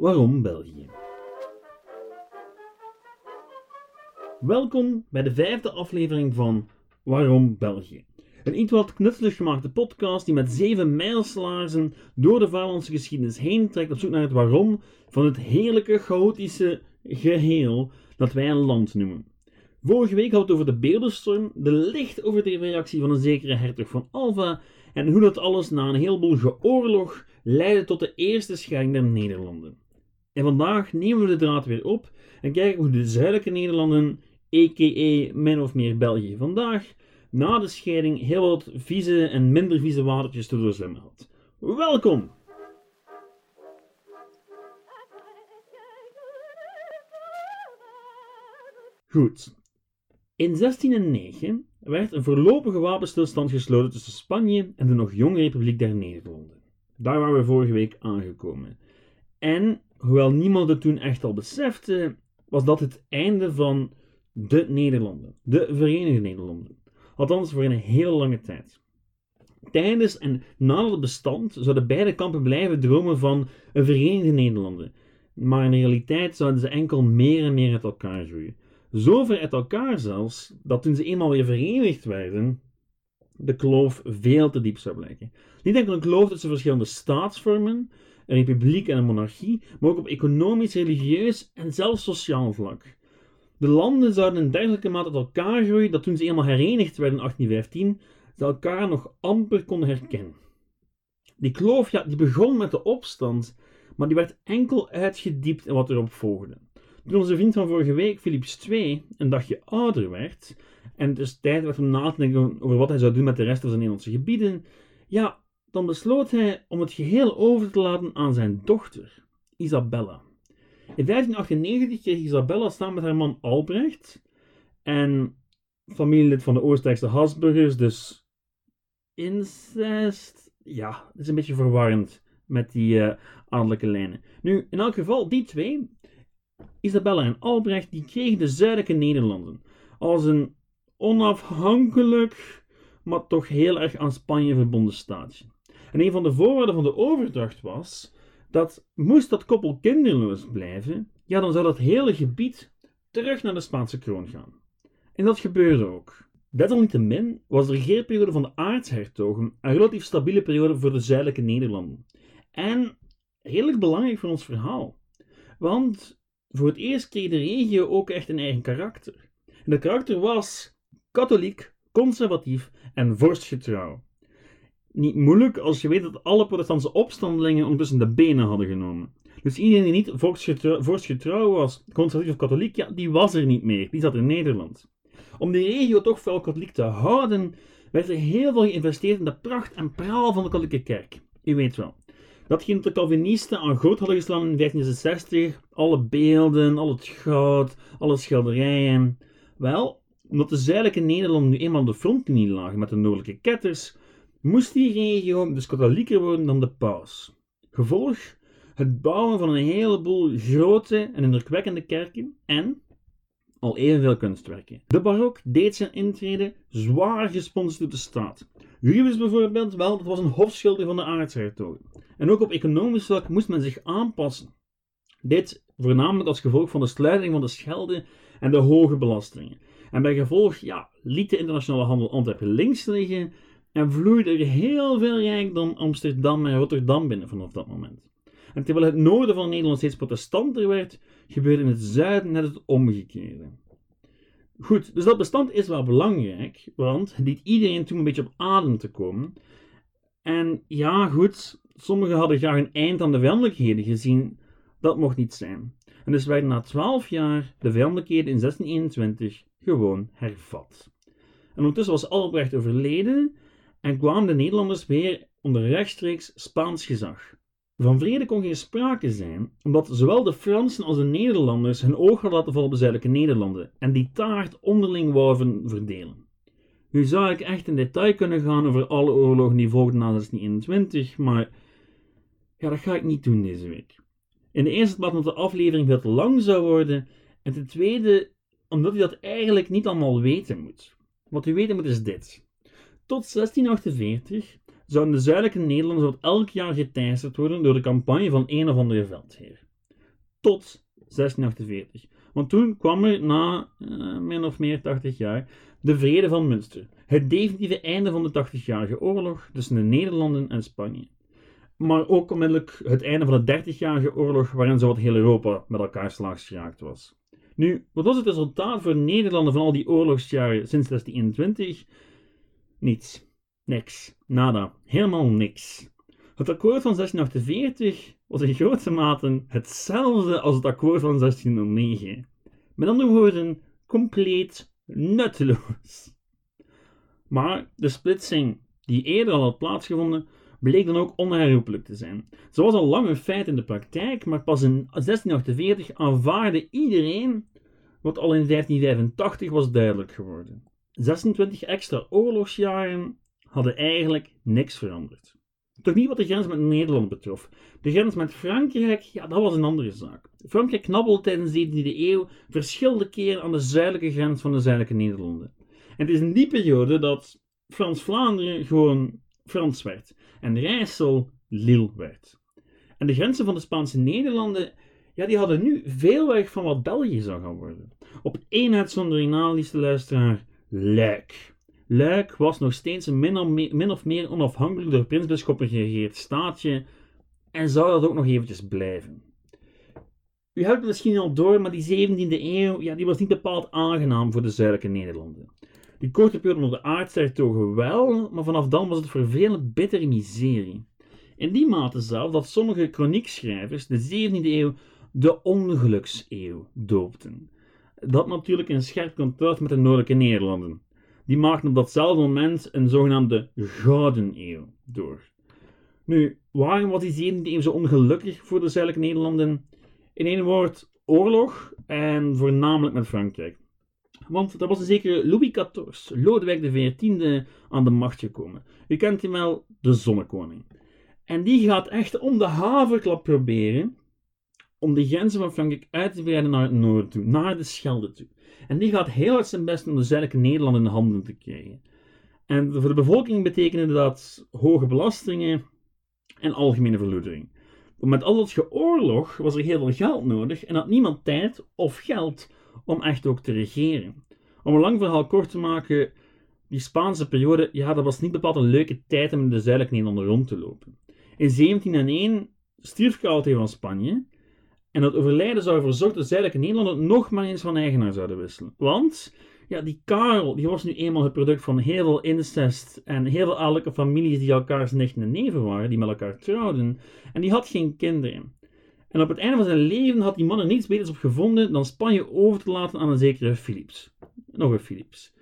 Waarom België? Welkom bij de vijfde aflevering van Waarom België? Een iets wat knutselig gemaakte podcast die met zeven mijlslaarzen door de Vaderlandse geschiedenis heen trekt op zoek naar het waarom van het heerlijke, chaotische geheel dat wij een land noemen. Vorige week hadden we het over de beeldenstorm, de licht over de reactie van een zekere hertog van Alva en hoe dat alles na een heleboel geoorlog leidde tot de eerste scheiding der Nederlanden. En vandaag nemen we de draad weer op en kijken hoe de zuidelijke Nederlanden, a.k.a. min of meer België vandaag, na de scheiding heel wat vieze en minder vieze watertjes te doorzwemmen had. Welkom! Goed. In 1609 werd een voorlopige wapenstilstand gesloten tussen Spanje en de nog jonge Republiek der Nederlanden. Daar waren we vorige week aangekomen. En, hoewel niemand het toen echt al besefte, was dat het einde van de Nederlanden, de Verenigde Nederlanden. Althans voor een hele lange tijd. Tijdens en na het bestand zouden beide kampen blijven dromen van een Verenigde Nederlanden. Maar in realiteit zouden ze enkel meer en meer uit elkaar groeien. Zover uit elkaar zelfs, dat toen ze eenmaal weer verenigd werden, de kloof veel te diep zou blijken. Niet enkel een kloof tussen verschillende staatsvormen, een republiek en een monarchie, maar ook op economisch, religieus en zelfs sociaal vlak. De landen zouden in dergelijke mate uit elkaar groeien dat toen ze eenmaal herenigd werden in 1815, ze elkaar nog amper konden herkennen. Die kloof ja, die begon met de opstand, maar die werd enkel uitgediept in wat erop volgde. Toen onze vriend van vorige week, Philips II, een dagje ouder werd en het dus tijd werd om na te denken over wat hij zou doen met de rest van zijn Nederlandse gebieden, ja, dan besloot hij om het geheel over te laten aan zijn dochter, Isabella. In 1598 kreeg Isabella samen met haar man Albrecht en familielid van de Oostenrijkse Habsburgers, dus incest. Ja, het is een beetje verwarrend met die uh, adellijke lijnen. Nu, in elk geval, die twee, Isabella en Albrecht, die kregen de zuidelijke Nederlanden als een onafhankelijk, maar toch heel erg aan Spanje verbonden staatje. En een van de voorwaarden van de overdracht was dat moest dat koppel kinderloos blijven, ja, dan zou dat hele gebied terug naar de Spaanse kroon gaan. En dat gebeurde ook. Desalniettemin was de regeerperiode van de aartshertogen een relatief stabiele periode voor de zuidelijke Nederlanden. En redelijk belangrijk voor ons verhaal. Want voor het eerst kreeg de regio ook echt een eigen karakter. En dat karakter was katholiek, conservatief en vorstgetrouw. Niet moeilijk als je weet dat alle protestantse opstandelingen ondertussen de benen hadden genomen. Dus iedereen die niet vorstgetrouw was, conservatief of katholiek, ja, die was er niet meer. Die zat in Nederland. Om die regio toch veel katholiek te houden, werd er heel veel geïnvesteerd in de pracht en praal van de katholieke kerk. U weet wel. Datgene de Calvinisten aan goud hadden geslaan in 1566, alle beelden, al het goud, alle schilderijen. Wel, omdat de zuidelijke Nederlanden nu eenmaal de frontlinie lagen met de noordelijke ketters, moest die regio dus katholieker worden dan de paus. Gevolg? Het bouwen van een heleboel grote en indrukwekkende kerken en al evenveel kunstwerken. De barok deed zijn intrede zwaar gesponsord door de staat. Rubens bijvoorbeeld, wel, dat was een hofschilder van de aartshertogen. En ook op economisch vlak moest men zich aanpassen. Dit voornamelijk als gevolg van de sluiting van de Schelde en de hoge belastingen. En bij gevolg ja, liet de internationale handel Antwerpen links liggen en vloeide er heel veel rijkdom Amsterdam en Rotterdam binnen vanaf dat moment. En terwijl het noorden van Nederland steeds protestanter werd, gebeurde in het zuiden net het omgekeerde. Goed, dus dat bestand is wel belangrijk, want het liet iedereen toen een beetje op adem te komen. En ja, goed, sommigen hadden graag een eind aan de vijandelijkheden gezien. Dat mocht niet zijn. En dus werden na twaalf jaar de vijandelijkheden in 1621 gewoon hervat. En ondertussen was Albrecht overleden en kwamen de Nederlanders weer onder rechtstreeks Spaans gezag. Van vrede kon geen sprake zijn, omdat zowel de Fransen als de Nederlanders hun oog hadden laten vallen op de zuidelijke Nederlanden en die taart onderling wouden verdelen. Nu zou ik echt in detail kunnen gaan over alle oorlogen die volgden na 1621, maar ja, dat ga ik niet doen deze week. In de eerste plaats omdat de aflevering veel te lang zou worden, en ten tweede omdat u dat eigenlijk niet allemaal weten moet. Wat u weten moet is dit. Tot 1648 zouden de zuidelijke Nederlanders elk jaar geteisterd worden door de campagne van een of andere veldheer. tot 1648. Want toen kwam er na uh, min of meer 80 jaar de Vrede van Münster. Het definitieve einde van de 80-jarige oorlog tussen de Nederlanden en Spanje. Maar ook onmiddellijk het einde van de 30-jarige oorlog waarin zowat heel Europa met elkaar slaags geraakt was. Nu, wat was het resultaat voor Nederlanden van al die oorlogsjaren sinds 1621? Niets. Niks. Nada. Helemaal niks. Het akkoord van 1648 was in grote mate hetzelfde als het akkoord van 1609. Met andere woorden, compleet nutteloos. Maar de splitsing die eerder al had plaatsgevonden, bleek dan ook onherroepelijk te zijn. Ze was al lang een feit in de praktijk, maar pas in 1648 aanvaarde iedereen wat al in 1585 was duidelijk geworden. 26 extra oorlogsjaren hadden eigenlijk niks veranderd. Toch niet wat de grens met Nederland betrof. De grens met Frankrijk, ja, dat was een andere zaak. Frankrijk knabbelde tijdens de 17e eeuw verschillende keren aan de zuidelijke grens van de zuidelijke Nederlanden. En het is in die periode dat Frans-Vlaanderen gewoon Frans werd en Rijssel Lille werd. En de grenzen van de Spaanse Nederlanden, ja, die hadden nu veel weg van wat België zou gaan worden. Op één uitzondering na, liefste luisteraar, Luik. Luik was nog steeds een min of meer, min of meer onafhankelijk door prinsbisschoppen geregeerd staatje en zou dat ook nog eventjes blijven. U hebt het misschien al door, maar die 17e eeuw ja, die was niet bepaald aangenaam voor de zuidelijke Nederlanden. Die korte periode onder de aardsertogen wel, maar vanaf dan was het vervelend bittere miserie. In die mate zelf dat sommige chroniekschrijvers de 17e eeuw de ongelukseeuw doopten. Dat natuurlijk in scherp contrast met de noordelijke Nederlanden. Die maakten op datzelfde moment een zogenaamde Gouden Eeuw door. Nu, waarom was die 17e eeuw zo ongelukkig voor de zuidelijke Nederlanden? In één woord, oorlog en voornamelijk met Frankrijk. Want dat was een zekere Louis XIV, Lodewijk XIV, aan de macht gekomen. U kent hem wel, de zonnekoning. En die gaat echt om de haverklap proberen om de grenzen van Frankrijk uit te breiden naar het noorden toe, naar de Schelde toe. En die gaat heel hard zijn best om de zuidelijke Nederland in de handen te krijgen. En voor de bevolking betekende dat hoge belastingen en algemene verloedering. Met al dat geoorlog was er heel veel geld nodig en had niemand tijd of geld om echt ook te regeren. Om een lang verhaal kort te maken, die Spaanse periode, ja, dat was niet bepaald een leuke tijd om in de zuidelijke Nederlanden rond te lopen. In 1701 stierf Karel van Spanje en dat overlijden zou ervoor zorgen dat zuidelijke Nederlanden nog maar eens van eigenaar zouden wisselen. Want ja, die Karel die was nu eenmaal het product van heel veel incest en heel veel adellijke families die elkaars nichten en neven waren, die met elkaar trouwden. En die had geen kinderen. En op het einde van zijn leven had die man er niets beters op gevonden dan Spanje over te laten aan een zekere Philips. Nog een Philips.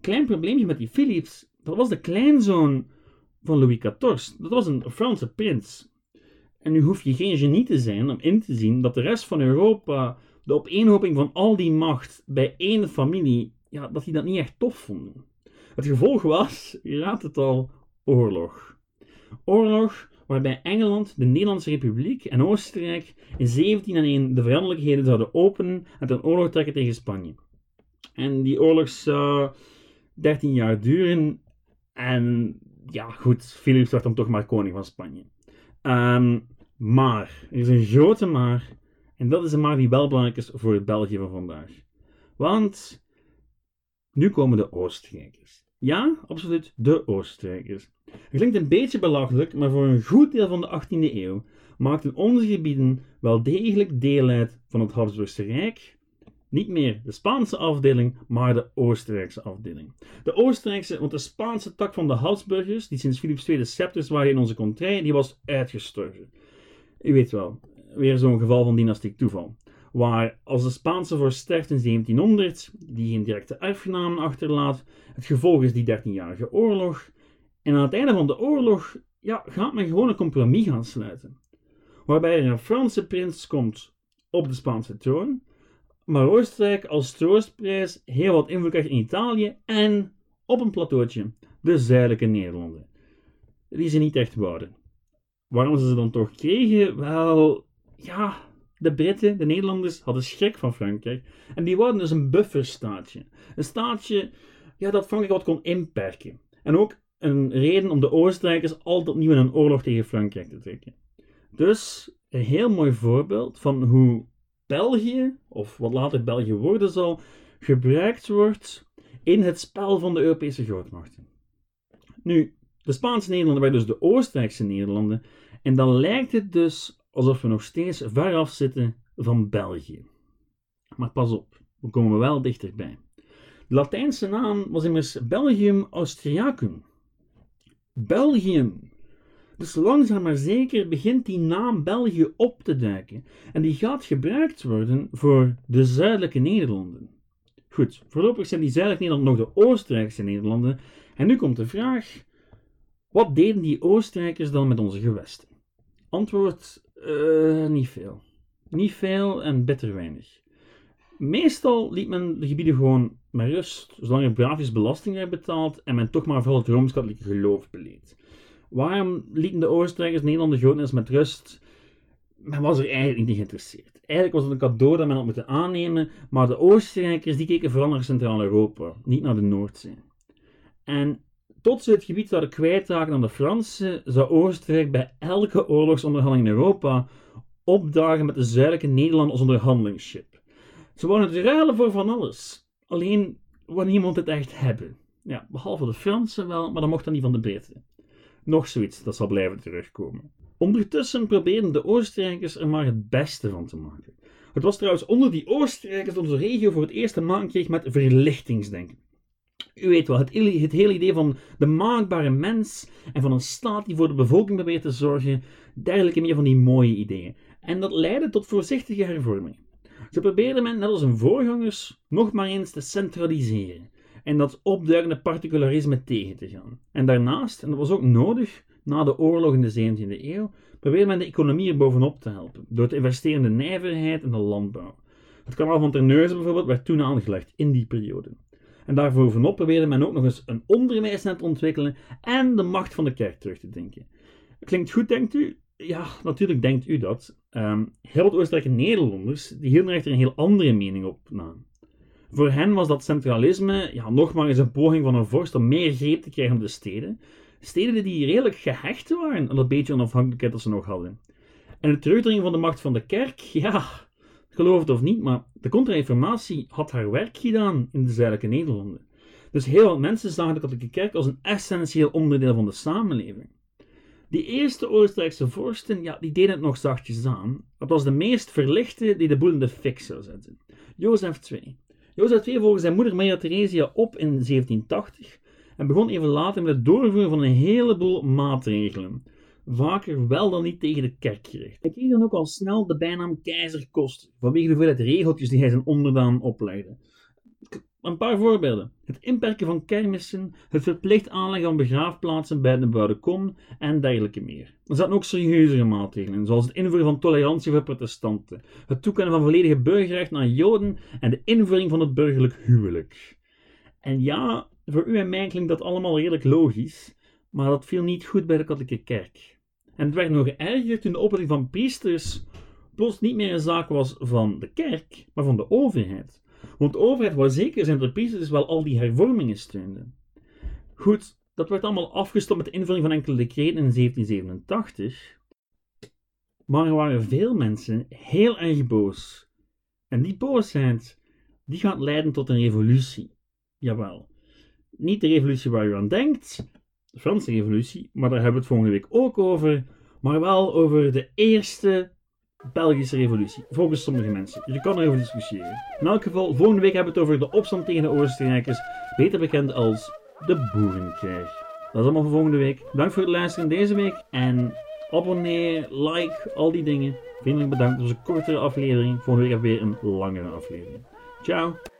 Klein probleempje met die Philips, dat was de kleinzoon van Louis XIV. Dat was een Franse prins. En nu hoef je geen genie te zijn om in te zien dat de rest van Europa de opeenhoping van al die macht bij één familie, ja, dat die dat niet echt tof vonden. Het gevolg was, je raadt het al, oorlog. Oorlog waarbij Engeland, de Nederlandse Republiek en Oostenrijk in 1701 de vijandelijkheden zouden openen en ten oorlog trekken tegen Spanje. En die oorlog zou 13 jaar duren en ja, goed, Philips werd dan toch maar koning van Spanje. Um, maar, er is een grote maar, en dat is een maar die wel belangrijk is voor het België van vandaag. Want nu komen de Oostenrijkers. Ja, absoluut, de Oostenrijkers. Het klinkt een beetje belachelijk, maar voor een goed deel van de 18e eeuw maakten onze gebieden wel degelijk deel uit van het Habsburgse Rijk. Niet meer de Spaanse afdeling, maar de Oostenrijkse afdeling. De Oostenrijkse, want de Spaanse tak van de Habsburgers, die sinds Philips II de scepters waren in onze contrij, die was uitgestorven. U weet wel, weer zo'n geval van dynastiek toeval. Waar als de Spaanse vorst sterft in 1700, die geen directe erfgenamen achterlaat, het gevolg is die 13-jarige oorlog. En aan het einde van de oorlog ja, gaat men gewoon een compromis gaan sluiten. Waarbij er een Franse prins komt op de Spaanse troon, maar Oostenrijk als troostprijs heel wat invloed krijgt in Italië en op een plateautje, de zuidelijke Nederlanden. Die ze niet echt wouden. Waarom ze ze dan toch kregen? Wel, ja, de Britten, de Nederlanders, hadden schrik van Frankrijk. En die wouden dus een bufferstaatje. Een staatje ja, dat Frankrijk wat kon inperken. En ook een reden om de Oostenrijkers altijd opnieuw in een oorlog tegen Frankrijk te trekken. Dus een heel mooi voorbeeld van hoe België, of wat later België worden zal, gebruikt wordt in het spel van de Europese grootmachten. Nu, de Spaanse Nederlanden waren dus de Oostenrijkse Nederlanden, en dan lijkt het dus alsof we nog steeds ver af zitten van België. Maar pas op, we komen wel dichterbij. De Latijnse naam was immers Belgium Austriacum. Belgium. Dus langzaam maar zeker begint die naam België op te duiken. En die gaat gebruikt worden voor de zuidelijke Nederlanden. Goed, voorlopig zijn die zuidelijke Nederlanden nog de Oostenrijkse Nederlanden. En nu komt de vraag: wat deden die Oostenrijkers dan met onze gewesten? Antwoord: uh, niet veel. Niet veel en bitter weinig. Meestal liet men de gebieden gewoon met rust, zolang er braafjes belasting werd betaald en men toch maar vooral het rooms-katholieke geloof beleed. Waarom lieten de Oostenrijkers Nederland de grootnis met rust? Men was er eigenlijk niet geïnteresseerd. Eigenlijk was het een cadeau dat men had moeten aannemen, maar de Oostenrijkers die keken vooral naar Centraal-Europa, niet naar de Noordzee. En tot ze het gebied zouden kwijtraken aan de Fransen, zou Oostenrijk bij elke oorlogsonderhandeling in Europa opdagen met de zuidelijke Nederland als onderhandelingschip. Ze wouden het ruilen voor van alles. Alleen wou niemand het echt hebben. Ja, behalve de Fransen wel, maar dan mocht dat niet van de Britten. Nog zoiets dat zal blijven terugkomen. Ondertussen probeerden de Oostenrijkers er maar het beste van te maken. Het was trouwens onder die Oostenrijkers dat onze regio voor het eerst te maken kreeg met verlichtingsdenken. U weet wel, het, het hele idee van de maakbare mens en van een staat die voor de bevolking probeert te zorgen, dergelijke meer van die mooie ideeën. En dat leidde tot voorzichtige hervormingen. Ze probeerden men, net als hun voorgangers, nog maar eens te centraliseren en dat opduikende particularisme tegen te gaan. En daarnaast, en dat was ook nodig na de oorlog in de 17e eeuw, probeerde men de economie er bovenop te helpen door te investeren in de nijverheid en de landbouw. Het kanaal van Terneuzen bijvoorbeeld werd toen aangelegd in die periode. En daarbovenop probeerde men ook nog eens een onderwijsnet te ontwikkelen en de macht van de kerk terug te denken. Klinkt goed, denkt u? Ja, natuurlijk denkt u dat. Heel wat Oostenrijkse Nederlanders die hielden echter een heel andere mening op. Voor hen was dat centralisme ja, nogmaals een poging van een vorst om meer greep te krijgen op de steden. Steden die redelijk gehecht waren aan dat beetje onafhankelijkheid dat ze nog hadden. En de terugdringing van de macht van de kerk, ja, geloof het of niet, maar de contra-reformatie had haar werk gedaan in de zuidelijke Nederlanden. Dus heel wat mensen zagen de katholieke kerk als een essentieel onderdeel van de samenleving. Die eerste Oostenrijkse vorsten, ja, die deden het nog zachtjes aan. Het was de meest verlichte die de boel in de fik zou zetten. Jozef II. Jozef II volgde zijn moeder Maria Theresia op in 1780 en begon even later met het doorvoeren van een heleboel maatregelen. Vaker wel dan niet tegen de kerk gericht. Hij kreeg dan ook al snel de bijnaam keizerkost, vanwege de hoeveelheid regeltjes die hij zijn onderdaan oplegde. Een paar voorbeelden. Het inperken van kermissen, het verplicht aanleggen van begraafplaatsen bij de bouwde kom en dergelijke meer. Er zaten ook serieuzere maatregelen, zoals het invoeren van tolerantie voor protestanten, het toekennen van volledige burgerrecht aan Joden en de invoering van het burgerlijk huwelijk. En ja, voor u en mij klinkt dat allemaal redelijk logisch, maar dat viel niet goed bij de katholieke kerk. En het werd nog erger toen de opleiding van priesters plots niet meer een zaak was van de kerk, maar van de overheid. Want de overheid was zeker zijn priesters dus wel al die hervormingen steunde. Goed, dat werd allemaal afgestopt met de invoering van enkele decreten in 1787. Maar er waren veel mensen heel erg boos. En die boosheid, die gaat leiden tot een revolutie. Jawel. Niet de revolutie waar u aan denkt, de Franse revolutie, maar daar hebben we het volgende week ook over. Maar wel over de eerste Belgische revolutie, volgens sommige mensen. Je kan erover discussiëren. In elk geval, volgende week hebben we het over de opstand tegen de Oostenrijkers, beter bekend als de Boerenkrijg. Dat is allemaal voor volgende week. Bedankt voor het luisteren deze week en abonneer, like, al die dingen. Vriendelijk bedankt. voor deze kortere aflevering. Volgende week hebben we weer een langere aflevering. Ciao!